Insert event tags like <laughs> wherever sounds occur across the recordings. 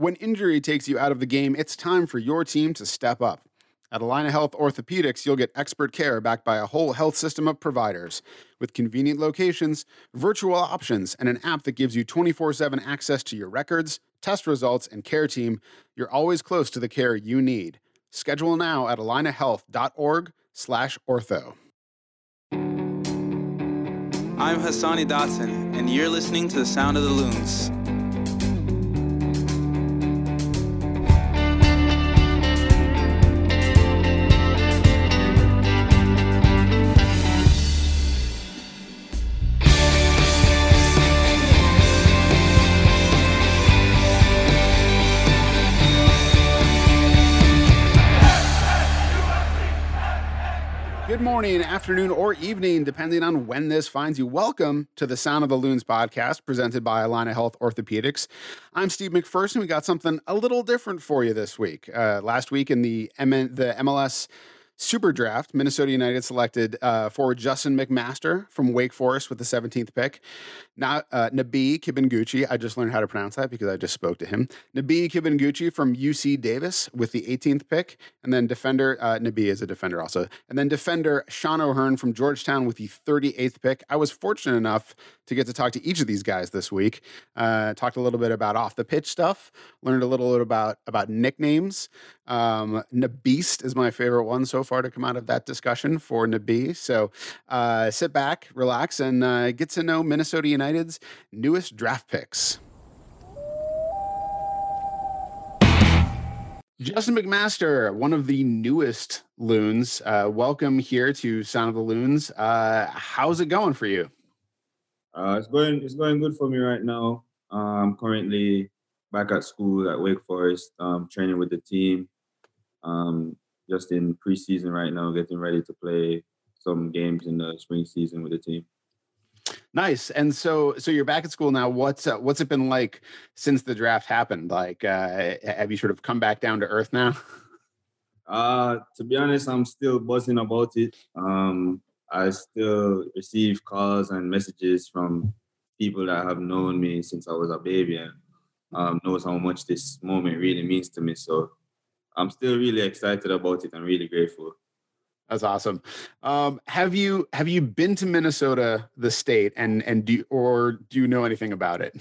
When injury takes you out of the game, it's time for your team to step up. At Allina Health Orthopedics, you'll get expert care backed by a whole health system of providers with convenient locations, virtual options, and an app that gives you 24 7 access to your records, test results, and care team. You're always close to the care you need. Schedule now at allinahealth.org slash ortho. I'm Hassani Dotson, and you're listening to the Sound of the Loons. Good morning, afternoon, or evening, depending on when this finds you. Welcome to the Sound of the Loons podcast presented by Allina Health Orthopedics. I'm Steve McPherson. We got something a little different for you this week. Uh, last week in the, M- the MLS Super Draft, Minnesota United selected uh, forward Justin McMaster from Wake Forest with the 17th pick. Now, uh, Nabi Kibunguchy, I just learned how to pronounce that because I just spoke to him. Nabi Kibunguchy from UC Davis with the 18th pick. And then defender, uh, Nabi is a defender also. And then defender Sean O'Hearn from Georgetown with the 38th pick. I was fortunate enough to get to talk to each of these guys this week. Uh, talked a little bit about off the pitch stuff, learned a little bit about, about nicknames. Um, Nabeast is my favorite one so far to come out of that discussion for Nabi. So uh, sit back, relax, and uh, get to know Minnesota United's newest draft picks. Justin McMaster, one of the newest loons. Uh, welcome here to Sound of the Loons. Uh, how's it going for you? Uh, it's going it's going good for me right now. I'm currently back at school at Wake Forest, um, training with the team. Um, just in preseason right now, getting ready to play some games in the spring season with the team. Nice. And so, so you're back at school now. What's uh, what's it been like since the draft happened? Like, uh, have you sort of come back down to earth now? Uh, to be honest, I'm still buzzing about it. Um, I still receive calls and messages from people that have known me since I was a baby and um, knows how much this moment really means to me. So I'm still really excited about it and really grateful. That's awesome. Um, have you have you been to Minnesota, the state, and and do or do you know anything about it?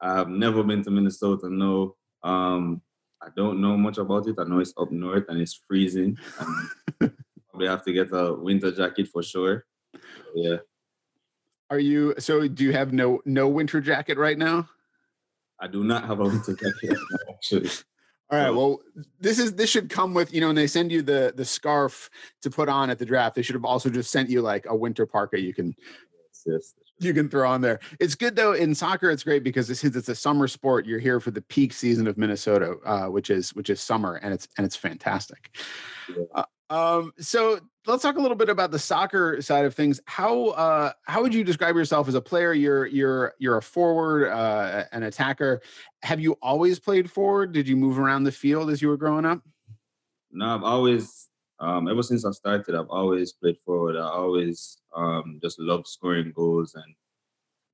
I've never been to Minnesota. No, um, I don't know much about it. I know it's up north and it's freezing. And <laughs> probably have to get a winter jacket for sure. Yeah. Are you so? Do you have no no winter jacket right now? I do not have a winter jacket actually. All right. Well, this is this should come with you know when they send you the the scarf to put on at the draft. They should have also just sent you like a winter parka you can yes, yes. you can throw on there. It's good though in soccer. It's great because this is it's a summer sport. You're here for the peak season of Minnesota, uh, which is which is summer, and it's and it's fantastic. Yeah. Uh, um, so let's talk a little bit about the soccer side of things. How uh, how would you describe yourself as a player? You're you're you're a forward, uh, an attacker. Have you always played forward? Did you move around the field as you were growing up? No, I've always, um, ever since I started, I've always played forward. I always um, just loved scoring goals and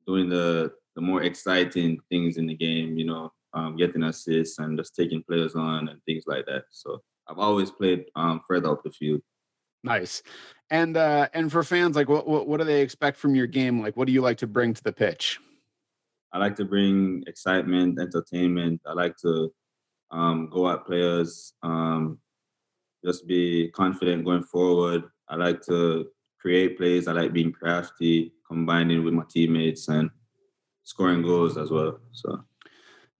doing the the more exciting things in the game. You know, um, getting assists and just taking players on and things like that. So I've always played um, further up the field. Nice. And uh, and for fans, like, what, what what do they expect from your game? Like, what do you like to bring to the pitch? I like to bring excitement, entertainment. I like to um, go at players, um, just be confident going forward. I like to create plays. I like being crafty, combining with my teammates and scoring goals as well. So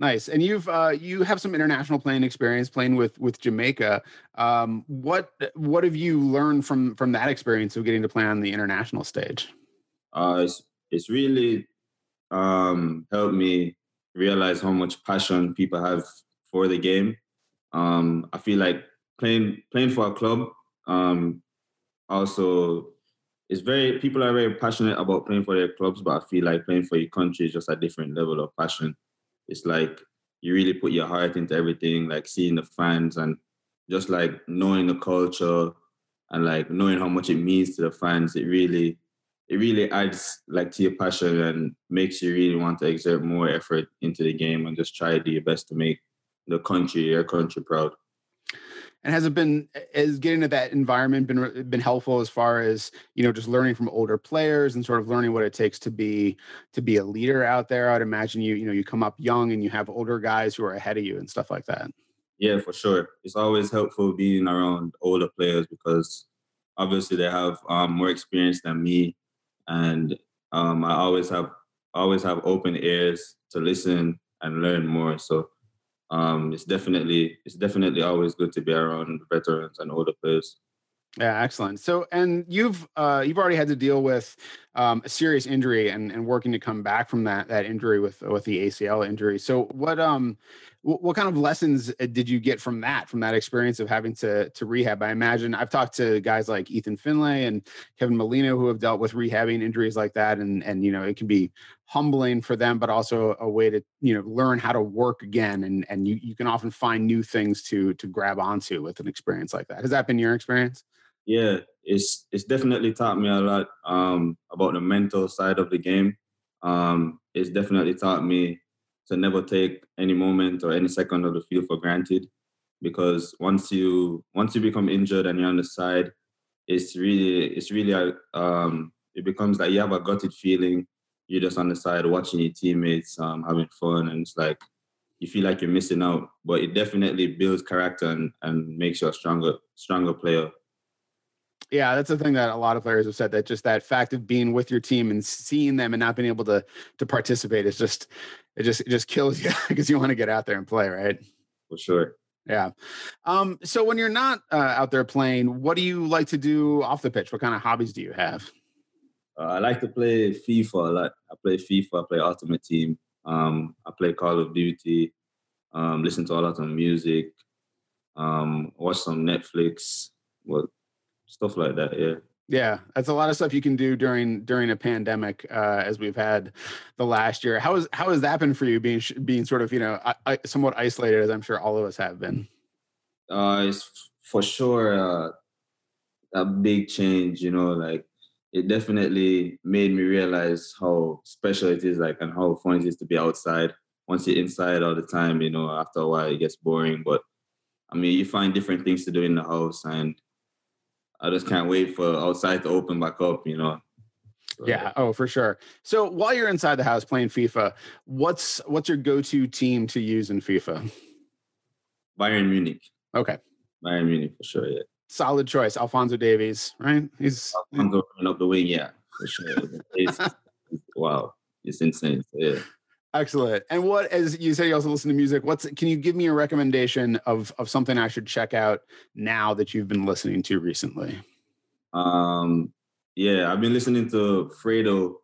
Nice. And you've uh, you have some international playing experience playing with with Jamaica. Um, what what have you learned from from that experience of getting to play on the international stage? uh, it's it's really um, helped me realize how much passion people have for the game. Um, I feel like playing playing for a club um, also is very people are very passionate about playing for their clubs, but I feel like playing for your country is just a different level of passion. It's like you really put your heart into everything, like seeing the fans and just like knowing the culture and like knowing how much it means to the fans. It really it really adds like to your passion and makes you really want to exert more effort into the game and just try to do your best to make the country, your country proud. And has it been is getting to that environment been been helpful as far as you know just learning from older players and sort of learning what it takes to be to be a leader out there? I'd imagine you you know you come up young and you have older guys who are ahead of you and stuff like that. Yeah, for sure. It's always helpful being around older players because obviously they have um, more experience than me, and um, I always have always have open ears to listen and learn more. So um, it's definitely it's definitely always good to be around veterans and older players. Yeah, excellent. So, and you've uh, you've already had to deal with um, a serious injury and, and working to come back from that that injury with with the ACL injury. So, what um what kind of lessons uh, did you get from that from that experience of having to to rehab? I imagine i've talked to guys like ethan finlay and kevin molino who have dealt with rehabbing injuries like that and and you know it can be humbling for them but also a way to you know learn how to work again and and you, you can often find new things to to grab onto with an experience like that. Has that been your experience? Yeah it's it's definitely taught me a lot um, about the mental side of the game. Um, it's definitely taught me to never take any moment or any second of the field for granted because once you once you become injured and you're on the side it's really it's really um it becomes like you have a gutted feeling. You're just on the side watching your teammates um, having fun and it's like you feel like you're missing out. But it definitely builds character and, and makes you a stronger stronger player yeah, that's the thing that a lot of players have said that just that fact of being with your team and seeing them and not being able to to participate is just it just it just kills you <laughs> because you want to get out there and play, right? For sure. Yeah. Um, so when you're not uh, out there playing, what do you like to do off the pitch? What kind of hobbies do you have? Uh, I like to play FIFA a lot. I play FIFA. I play Ultimate Team. Um, I play Call of Duty. Um, listen to a lot of music. Um, watch some Netflix. What stuff like that. Yeah. Yeah, that's a lot of stuff you can do during during a pandemic, uh, as we've had the last year. How is how has that been for you, being being sort of you know I, somewhat isolated, as I'm sure all of us have been? Uh, it's for sure uh, a big change. You know, like it definitely made me realize how special it is, like, and how fun it is to be outside. Once you're inside all the time, you know, after a while it gets boring. But I mean, you find different things to do in the house, and I just can't wait for outside to open back up, you know. So, yeah, oh for sure. So while you're inside the house playing FIFA, what's what's your go-to team to use in FIFA? Bayern Munich. Okay. Bayern Munich for sure, yeah. Solid choice. Alphonso Davies, right? He's Alphonso up the wing, yeah, for sure. it's, wow, it's insane. So, yeah. Excellent. And what, as you say, you also listen to music. What's can you give me a recommendation of of something I should check out now that you've been listening to recently? Um, yeah, I've been listening to Fredo.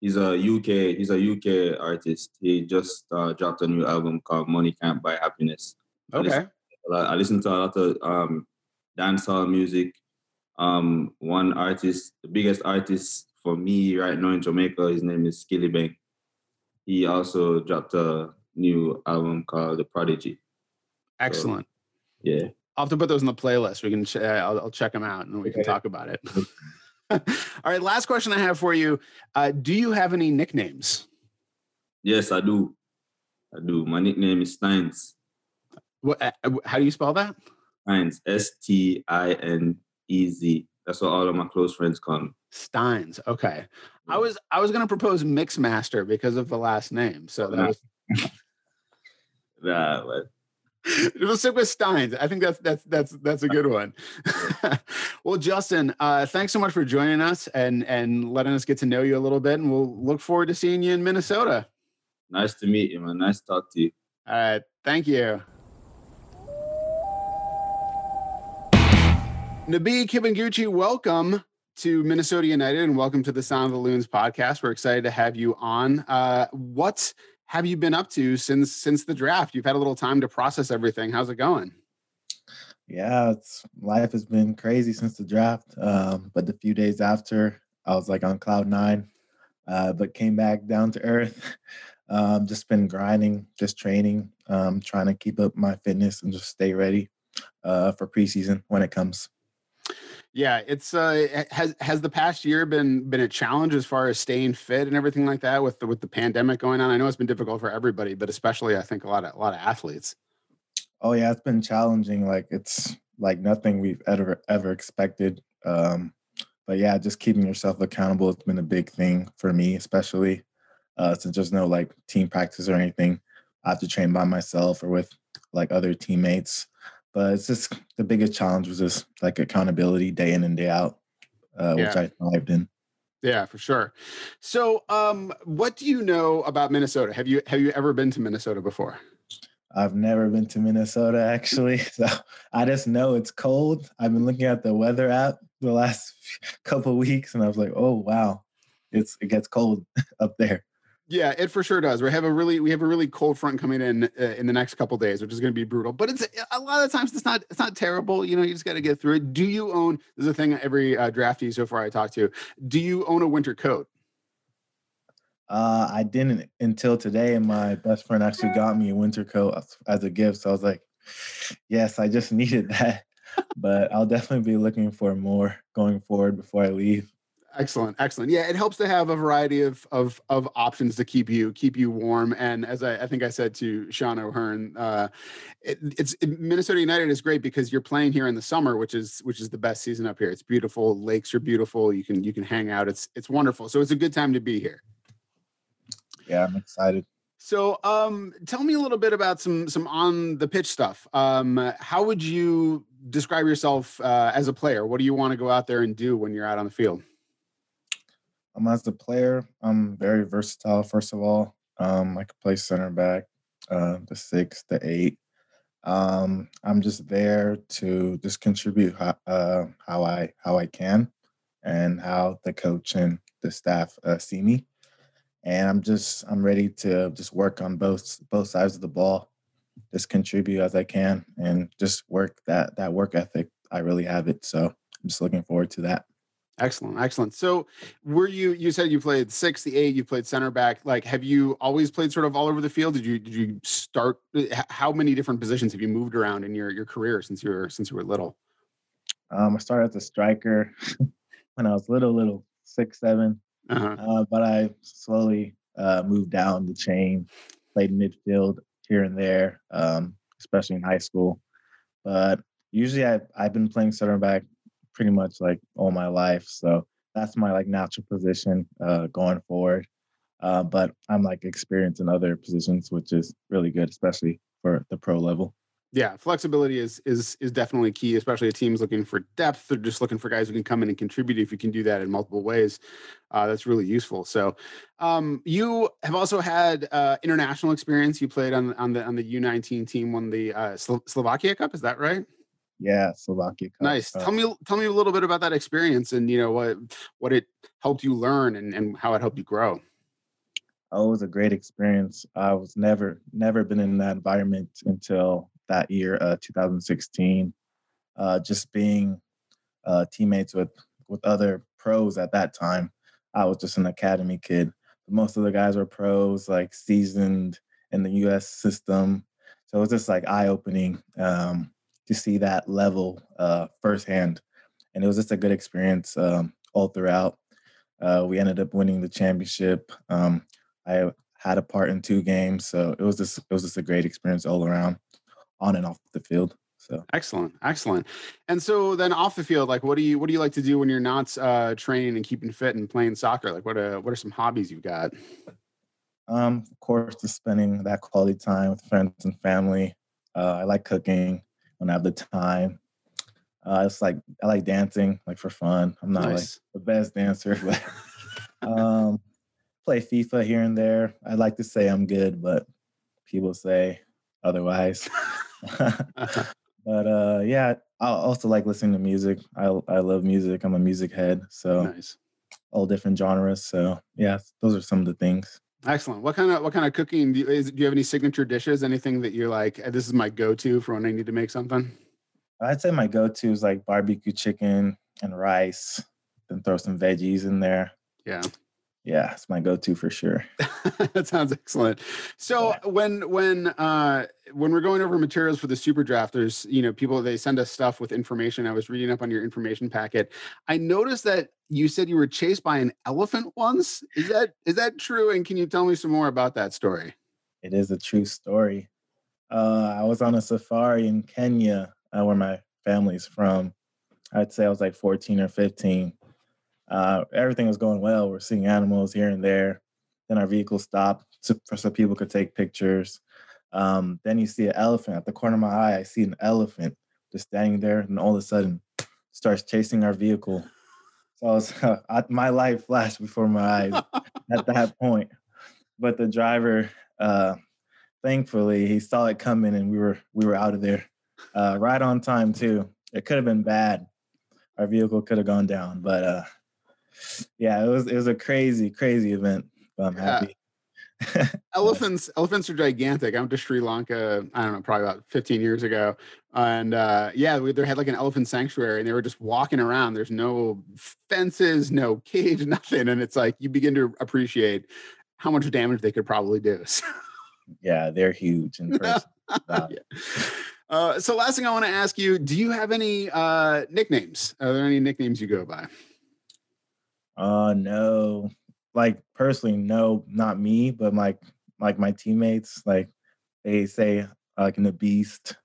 He's a UK. He's a UK artist. He just uh, dropped a new album called "Money Can't Buy Happiness." Okay. I listen, to a lot of um, dancehall music. Um, one artist, the biggest artist for me right now in Jamaica, his name is Skillibeng he also dropped a new album called The Prodigy. Excellent. So, yeah. I'll have to put those in the playlist. We can, ch- I'll, I'll, check them out and we can talk about it. <laughs> All right. Last question I have for you. Uh, do you have any nicknames? Yes, I do. I do. My nickname is Stinez. What, uh, how do you spell that? Stinez. S T I N E Z. That's what all of my close friends call me. Stinez. Okay. I was I was going to propose Mixmaster because of the last name. So that was. <laughs> nah, but. <laughs> We'll stick with Stinez. I think that's that's that's that's a good one. <laughs> well, Justin, uh, thanks so much for joining us and and letting us get to know you a little bit, and we'll look forward to seeing you in Minnesota. Nice to meet you, man. Nice to talk to you. All right, thank you. Nabi Kibunguchy, welcome to Minnesota United and welcome to the Sound of the Loons podcast. We're excited to have you on. Uh, what have you been up to since since the draft? You've had a little time to process everything. How's it going? Yeah, it's life has been crazy since the draft. Um, but the few days after, I was like on cloud nine, uh, but came back down to earth. <laughs> Um, just been grinding, just training, um, trying to keep up my fitness and just stay ready uh, for preseason when it comes. Yeah, it's uh has has the past year been been a challenge as far as staying fit and everything like that with the with the pandemic going on. I know it's been difficult for everybody, but especially I think a lot of a lot of athletes. Oh yeah, it's been challenging. Like it's like nothing we've ever ever expected. Um, but yeah, just keeping yourself accountable has been a big thing for me, especially uh, since there's no like team practice or anything. I have to train by myself or with like other teammates. But it's just the biggest challenge was just like accountability day in and day out, uh, which Yeah. I thrived in. Yeah, for sure. So, um, what do you know about Minnesota? Have you have you ever been to Minnesota before? I've never been to Minnesota actually, <laughs> so I just know it's cold. I've been looking at the weather app the last <laughs> couple weeks, and I was like, "Oh wow, it's it gets cold <laughs> up there." Yeah, it for sure does. We have a really we have a really cold front coming in uh, in the next couple days, which is going to be brutal. But it's a lot of times it's not it's not terrible. You know, you just got to get through it. Do you own? This is a thing every uh, so far I talked to. Do you own a winter coat? Uh, I didn't until today, and my best friend actually got me a winter coat as a gift. So I was like, "Yes, I just <laughs> needed that." But I'll definitely be looking for more going forward before I leave. Excellent, excellent. Yeah, it helps to have a variety of of of options to keep you keep you warm. And as I, I think I said to Sean O'Hearn, uh, it, it's it- Minnesota United is great because you're playing here in the summer, which is which is the best season up here. It's beautiful. Lakes are beautiful. You can you can hang out. It's it's wonderful. So it's a good time to be here. Yeah, I'm excited. So, um, tell me a little bit about some some on the pitch stuff. Um, how would you describe yourself uh, as a player? What do you want to go out there and do when you're out on the field? Um, as a player, I'm very versatile. First of all, um, I could play center back, uh, the six, the eight. Um, I'm just there to just contribute how, uh, how I how I can, and how the coach and the staff uh, see me. And I'm just I'm ready to just work on both both sides of the ball, just contribute as I can, and just work that that work ethic. I really have it, so I'm just looking forward to that. Excellent, excellent. So, were you? You said you played six, the eight. You played center back. Like, have you always played sort of all over the field? Did you? Did you start? How many different positions have you moved around in your your career since you were since you were little? Um, I started as a striker <laughs> when I was little, little six, seven, Uh-huh. uh, but I slowly uh, moved down the chain, played midfield here and there, um, especially in high school. But usually I've, I've been playing center back pretty much like all my life. So that's my like natural position uh, going forward. Uh, but I'm like experienced in other positions, which is really good, especially for the pro level. Yeah, flexibility is is is definitely key, especially a team's looking for depth. They're just looking for guys who can come in and contribute. If you can do that in multiple ways, uh, that's really useful. So, um, you have also had uh, international experience. You played on on the on the U19 team, won the uh, Slo- Slovakia Cup. Is that right? Yeah, Slovakia. Cup. Nice. Uh, Tell me tell me a little bit about that experience and you know what what it helped you learn and, and how it helped you grow. Oh, it was a great experience. I was never, never been in that environment until that year, uh, 2016. Uh, just being uh, teammates with with other pros at that time. I was just an academy kid. Most of the guys were pros, like seasoned in the U.S. system. So it was just like eye opening um, to see that level uh, firsthand, and it was just a good experience um, all throughout. Uh, we ended up winning the championship. Um, I had a part in two games, so it was just it was just a great experience all around, on and off the field. So Excellent, excellent. And so then off the field, like what do you what do you like to do when you're not uh, training and keeping fit and playing soccer? Like what are what are some hobbies you've got? um, of course, just spending that quality time with friends and family. Uh, I like cooking when I have the time. Uh, it's like I like dancing, like for fun. I'm not like the best dancer, <laughs> but um, play FIFA here and there. I like to say I'm good, but people say otherwise. <laughs> But uh, yeah, I also like listening to music. I I love music. I'm a music head, so nice. all different genres. So yeah, those are some of the things. Excellent. What kind of what kind of cooking do you, is, do you have any signature dishes? Anything that you're like "Uh, this is my go-to for when I need to make something? I'd say my go-to is like barbecue chicken and rice, then throw some veggies in there. Yeah. Yeah, it's my go-to for sure. <laughs> that sounds excellent. So when when uh when we're going over materials for the super draft, there's you know people they send us stuff with information. I was reading up on your information packet. I noticed that you said you were chased by an elephant once. Is that is that true? And can you tell me some more about that story? It is a true story. Uh, I was on a safari in Kenya, uh, where my family's from. I'd say I was like 14 or 15 uh, everything was going well. We're seeing animals here and there. Then our vehicle stopped so, so people could take pictures. Um, then you see an elephant at the corner of my eye. I see an elephant just standing there, and all of a sudden, starts chasing our vehicle. So I was, <laughs> uh, my life flashed before my eyes at that <laughs> point. But the driver, uh, thankfully, he saw it coming, and we were we were out of there uh, right on time too. It could have been bad. Our vehicle could have gone down, but uh, yeah, it was it was a crazy, crazy event. But I'm yeah. happy. <laughs> elephants elephants are gigantic. I went to Sri Lanka, I don't know, probably about 15 years ago. And uh, yeah, we, they had like an elephant sanctuary and they were just walking around. There's no fences, no cage, <laughs> nothing. And it's like you begin to appreciate how much damage they could probably do. <laughs> yeah, they're huge in person. yeah. uh, so last thing I want to ask you, do you have any uh, nicknames? Are there any nicknames you go by? Uh no. Like personally, no, not me, but like like my teammates, like they say like in the beast.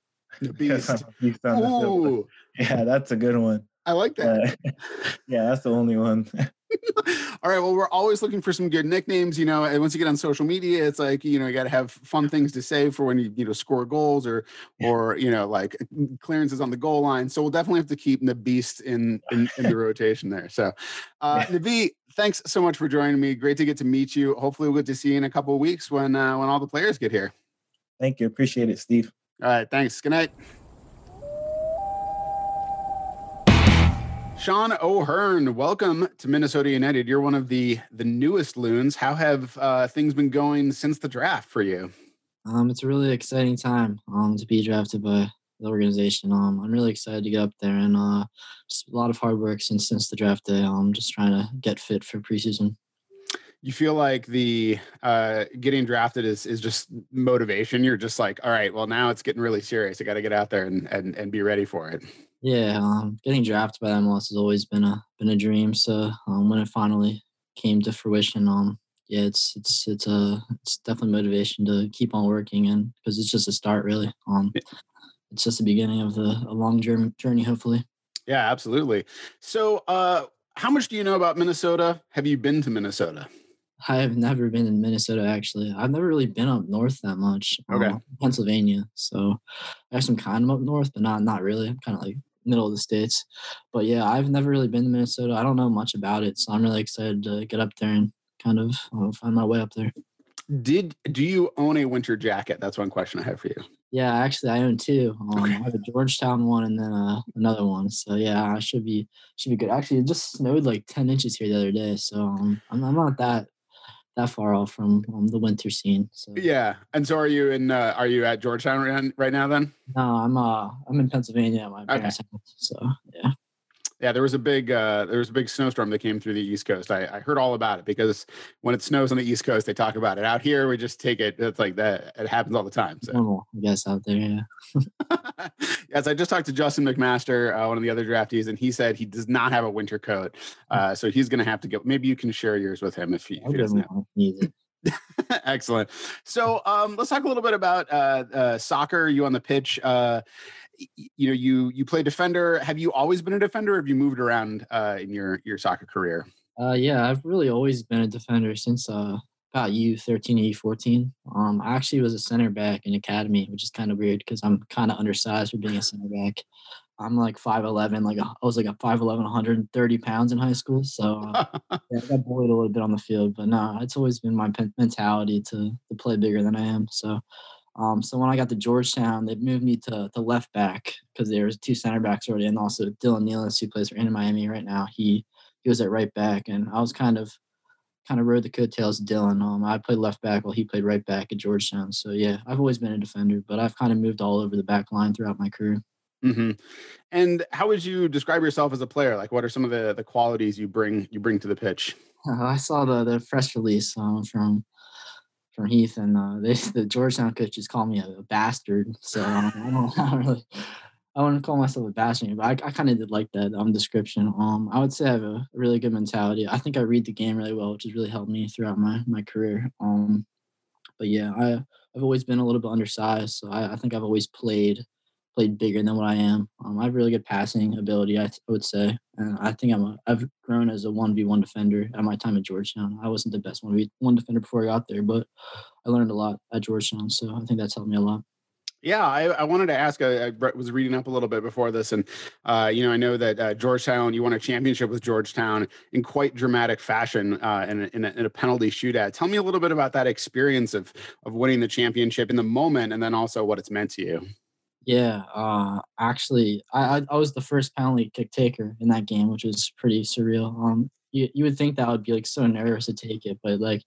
The <laughs> beast. <laughs> beast Ooh. Yeah, that's a good one. I like that. Uh, <laughs> yeah, that's the only one. <laughs> All right. Well, we're always looking for some good nicknames, you know. And once you get on social media, it's like you know you got to have fun things to say for when you you know score goals or or you know like clearances on the goal line. So we'll definitely have to keep the beast in in, in the <laughs> rotation there. So, uh, Nabi, thanks so much for joining me. Great to get to meet you. Hopefully, we'll get to see you in a couple of weeks when uh, when all the players get here. Thank you. Appreciate it, Steve. All right. Thanks. Good night. Sean O'Hearn, welcome to Minnesota United. You're one of the the newest loons. How have uh, things been going since the draft for you? Um, it's a really exciting time um, to be drafted by the organization. Um, I'm really excited to get up there and uh, just a lot of hard work since since the draft day. I'm just trying to get fit for preseason. You feel like the uh, getting drafted is is just motivation. You're just like, all right, well now it's getting really serious. I got to get out there and, and and be ready for it. Yeah, um, getting drafted by MLS has always been a been a dream. So um, when it finally came to fruition, um, yeah, it's it's it's a uh, it's definitely motivation to keep on working and because it's just a start really. Um, it's just the beginning of the a long journey, journey hopefully. Yeah, absolutely. So, uh, how much do you know about Minnesota? Have you been to Minnesota? I have never been in Minnesota actually. I've never really been up north that much. Okay. Um, Pennsylvania. So I have some kind of up north, but not not really. I'm kind of like middle of the states. But yeah, I've never really been to Minnesota. I don't know much about it, so I'm really excited to get up there and kind of uh, find my way up there. Did do you own a winter jacket? That's one question I have for you. Yeah, actually, I own two. Um, okay. I have a Georgetown one and then uh, another one. So yeah, I should be should be good. Actually, it just snowed like ten inches here the other day, so um, I'm, I'm not that that far off from um, the winter scene. So yeah, and so are you in? Uh, are you at Georgetown right, now? Then no, I'm uh I'm in Pennsylvania. My parents' okay. house. So yeah. There was a big uh, there was a big snowstorm that came through the East Coast. I, I heard all about it because when it snows on the East Coast, they talk about it. Out here, we just take it. It's like that. It happens all the time. So. I guess, out there. Yeah. <laughs> yes, I just talked to Justin McMaster, uh, one of the other draftees, and he said he does not have a winter coat, hmm. uh, so he's going to have to go. Maybe you can share yours with him if he, if he doesn't it. <laughs> Excellent. So um, let's talk a little bit about uh, uh, soccer. You on the pitch. Uh, you know you you play defender. Have you always been a defender or have you moved around uh, in your your soccer career? Uh, yeah i've really always been a defender since uh, about u13 u14 um, i actually was a center back in academy which is kind of weird because i'm kind of undersized for being a center back. I'm like 5'11 like a, i was like a 5'11 130 pounds in high school so uh, <laughs> yeah, i got bullied a little bit on the field but no it's always been my mentality to to play bigger than i am so um, so when I got to Georgetown, they moved me to the left back because there was two center backs already, and also Dylan Nealis, who plays for Inter Miami right now. He he was at right back, and I was kind of kind of rode the coattails of Dylan. Um, I played left back while he played right back at Georgetown. So yeah, I've always been a defender, but I've kind of moved all over the back line throughout my career. Mm-hmm. And how would you describe yourself as a player? Like, what are some of the the qualities you bring you bring to the pitch? <laughs> I saw the the press release um, from from Heath, and uh, they, <laughs> the Georgetown coaches call me a, a bastard. So um, I, don't, <laughs> I don't really, I wouldn't call myself a bastard, but I, I kind of did like that um description. Um, I would say I have a really good mentality. I think I read the game really well, which has really helped me throughout my my career. Um, but yeah, I I've always been a little bit undersized, so I, I think I've always played played bigger than what I am. Um, I have really good passing ability, I, th- I would say, and I think I'm a I've grown as a one v one defender at my time at Georgetown. I wasn't the best one v one defender before I got there, but I learned a lot at Georgetown, so I think that's helped me a lot. Yeah, I, I, wanted to ask. I, I, was reading up a little bit before this, and uh, you know, I know that uh, Georgetown. You won a championship with Georgetown in quite dramatic fashion uh, in, in, a, in, a, penalty shootout. Tell me a little bit about that experience of of winning the championship in the moment, and then also what it's meant to you. Yeah, uh, actually, I, I was the first penalty kick taker in that game, which was pretty surreal. Um, you you would think that I would be like so nervous to take it, but like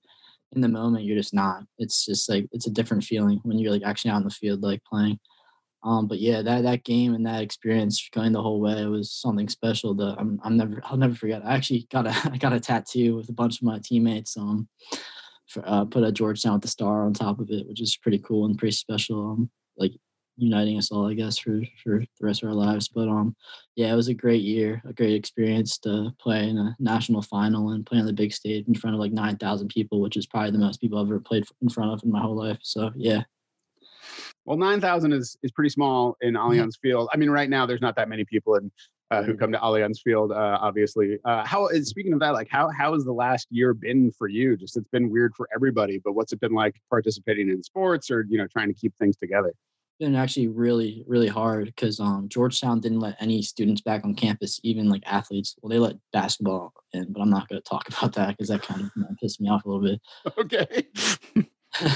in the moment, you're just not. It's just like it's a different feeling when you're like actually out in the field, like playing. Um, but yeah, that that game and that experience going the whole way was something special that I'm I'm never I'll never forget. I actually got a <laughs> I got a tattoo with a bunch of my teammates. Um, for, uh, put a Georgetown with the star on top of it, which is pretty cool and pretty special. Um, like uniting us all, I guess, for for the rest of our lives. But um, yeah, it was a great year, a great experience to play in a national final and play on the big stage in front of like nine thousand people, which is probably the most people I've ever played in front of in my whole life. So yeah. Well, nine thousand is is pretty small in Allianz Field. I mean, right now there's not that many people in. Uh, who come to Allianz Field, uh, obviously. Uh, how speaking of that, like how how has the last year been for you? Just it's been weird for everybody, but what's it been like participating in sports or you know trying to keep things together? Been actually really really hard because um, Georgetown didn't let any students back on campus, even like athletes. Well, they let basketball in, but I'm not going to talk <laughs> about that because that kind of you know, pissed me off a little bit. <laughs> Okay. <laughs>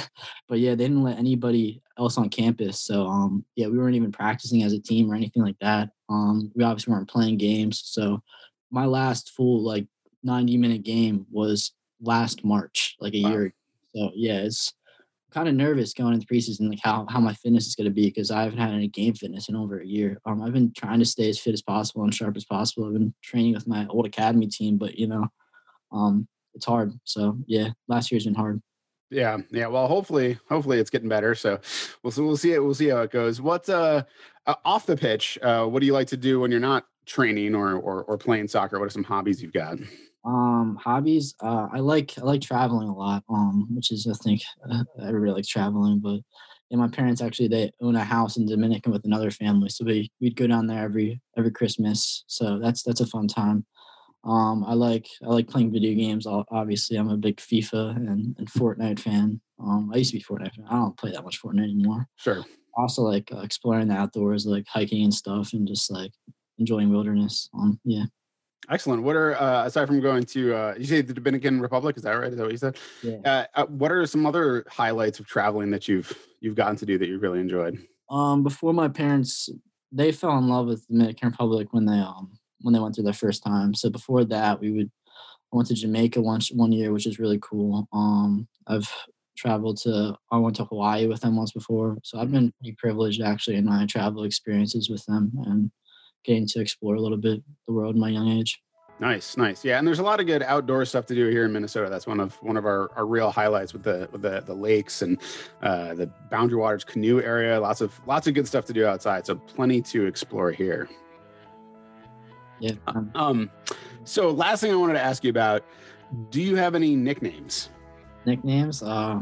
but yeah, they didn't let anybody else on campus. So um, yeah, we weren't even practicing as a team or anything like that. Um, we obviously weren't playing games. So my last full like 90 minute game was last March, like a wow. year. Ago. So yeah, it's kind of nervous going into preseason, like how how my fitness is going to be because I haven't had any game fitness in over a year. Um, I've been trying to stay as fit as possible and sharp as possible. I've been training with my old academy team, but you know, um, it's hard. So yeah, last year's been hard. Yeah, yeah. Well, hopefully, hopefully it's getting better. So we'll we'll see it. We'll see how it goes. What's uh, uh off the pitch? Uh, what do you like to do when you're not training or or, or playing soccer? What are some hobbies you've got? Um, hobbies. Uh, I like I like traveling a lot. Um, which is I think uh, really like traveling. But yeah, my parents actually they own a house in Dominican with another family, so we we'd go down there every every Christmas. So that's that's a fun time. Um, I like I like playing video games. Obviously, I'm a big FIFA and, and Fortnite fan. Um, I used to be Fortnite fan. I don't play that much Fortnite anymore. Sure. Also, like uh, exploring the outdoors, like hiking and stuff, and just like enjoying wilderness. Um, yeah. Excellent. What are uh, aside from going to uh, you say the Dominican Republic? Is that right? Is that what you said? Yeah. Uh, uh, what are some other highlights of traveling that you've you've gotten to do that you really enjoyed? Um, before my parents, they fell in love with the Dominican Republic when they um when they went through their first time. So before that, we would I went to Jamaica once one year, which is really cool. Um, I've traveled to I went to Hawaii with them once before, so I've been pretty privileged actually in my travel experiences with them and getting to explore a little bit the world in my young age. Nice, nice. Yeah, and there's a lot of good outdoor stuff to do here in Minnesota. That's one of one of our, our real highlights with the with the, the lakes and uh, the Boundary Waters canoe area. Lots of lots of good stuff to do outside. So plenty to explore here. Yeah. Uh, um. So last thing I wanted to ask you about: Do you have any nicknames? Nicknames? Uh,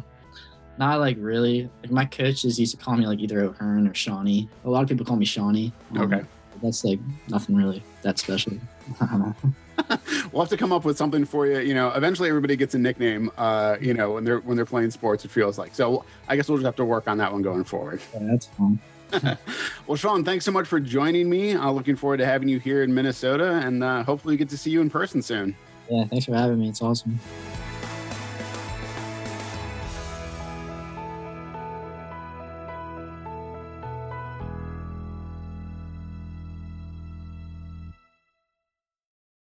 not like really. Like my coaches used to call me like either O'Hearn or Shawnee. A lot of people call me Shawnee. Um, okay that's like nothing really that special. <laughs> we'll have to come up with something for you. You know, eventually everybody gets a nickname. Uh, you know, when they're when they're playing sports, it feels like. So I guess we'll just have to work on that one going forward. Yeah, that's fun. <laughs> well, Sean, thanks so much for joining me. I'm looking forward to having you here in Minnesota, and uh, hopefully, get to see you in person soon. Yeah, thanks for having me. It's awesome.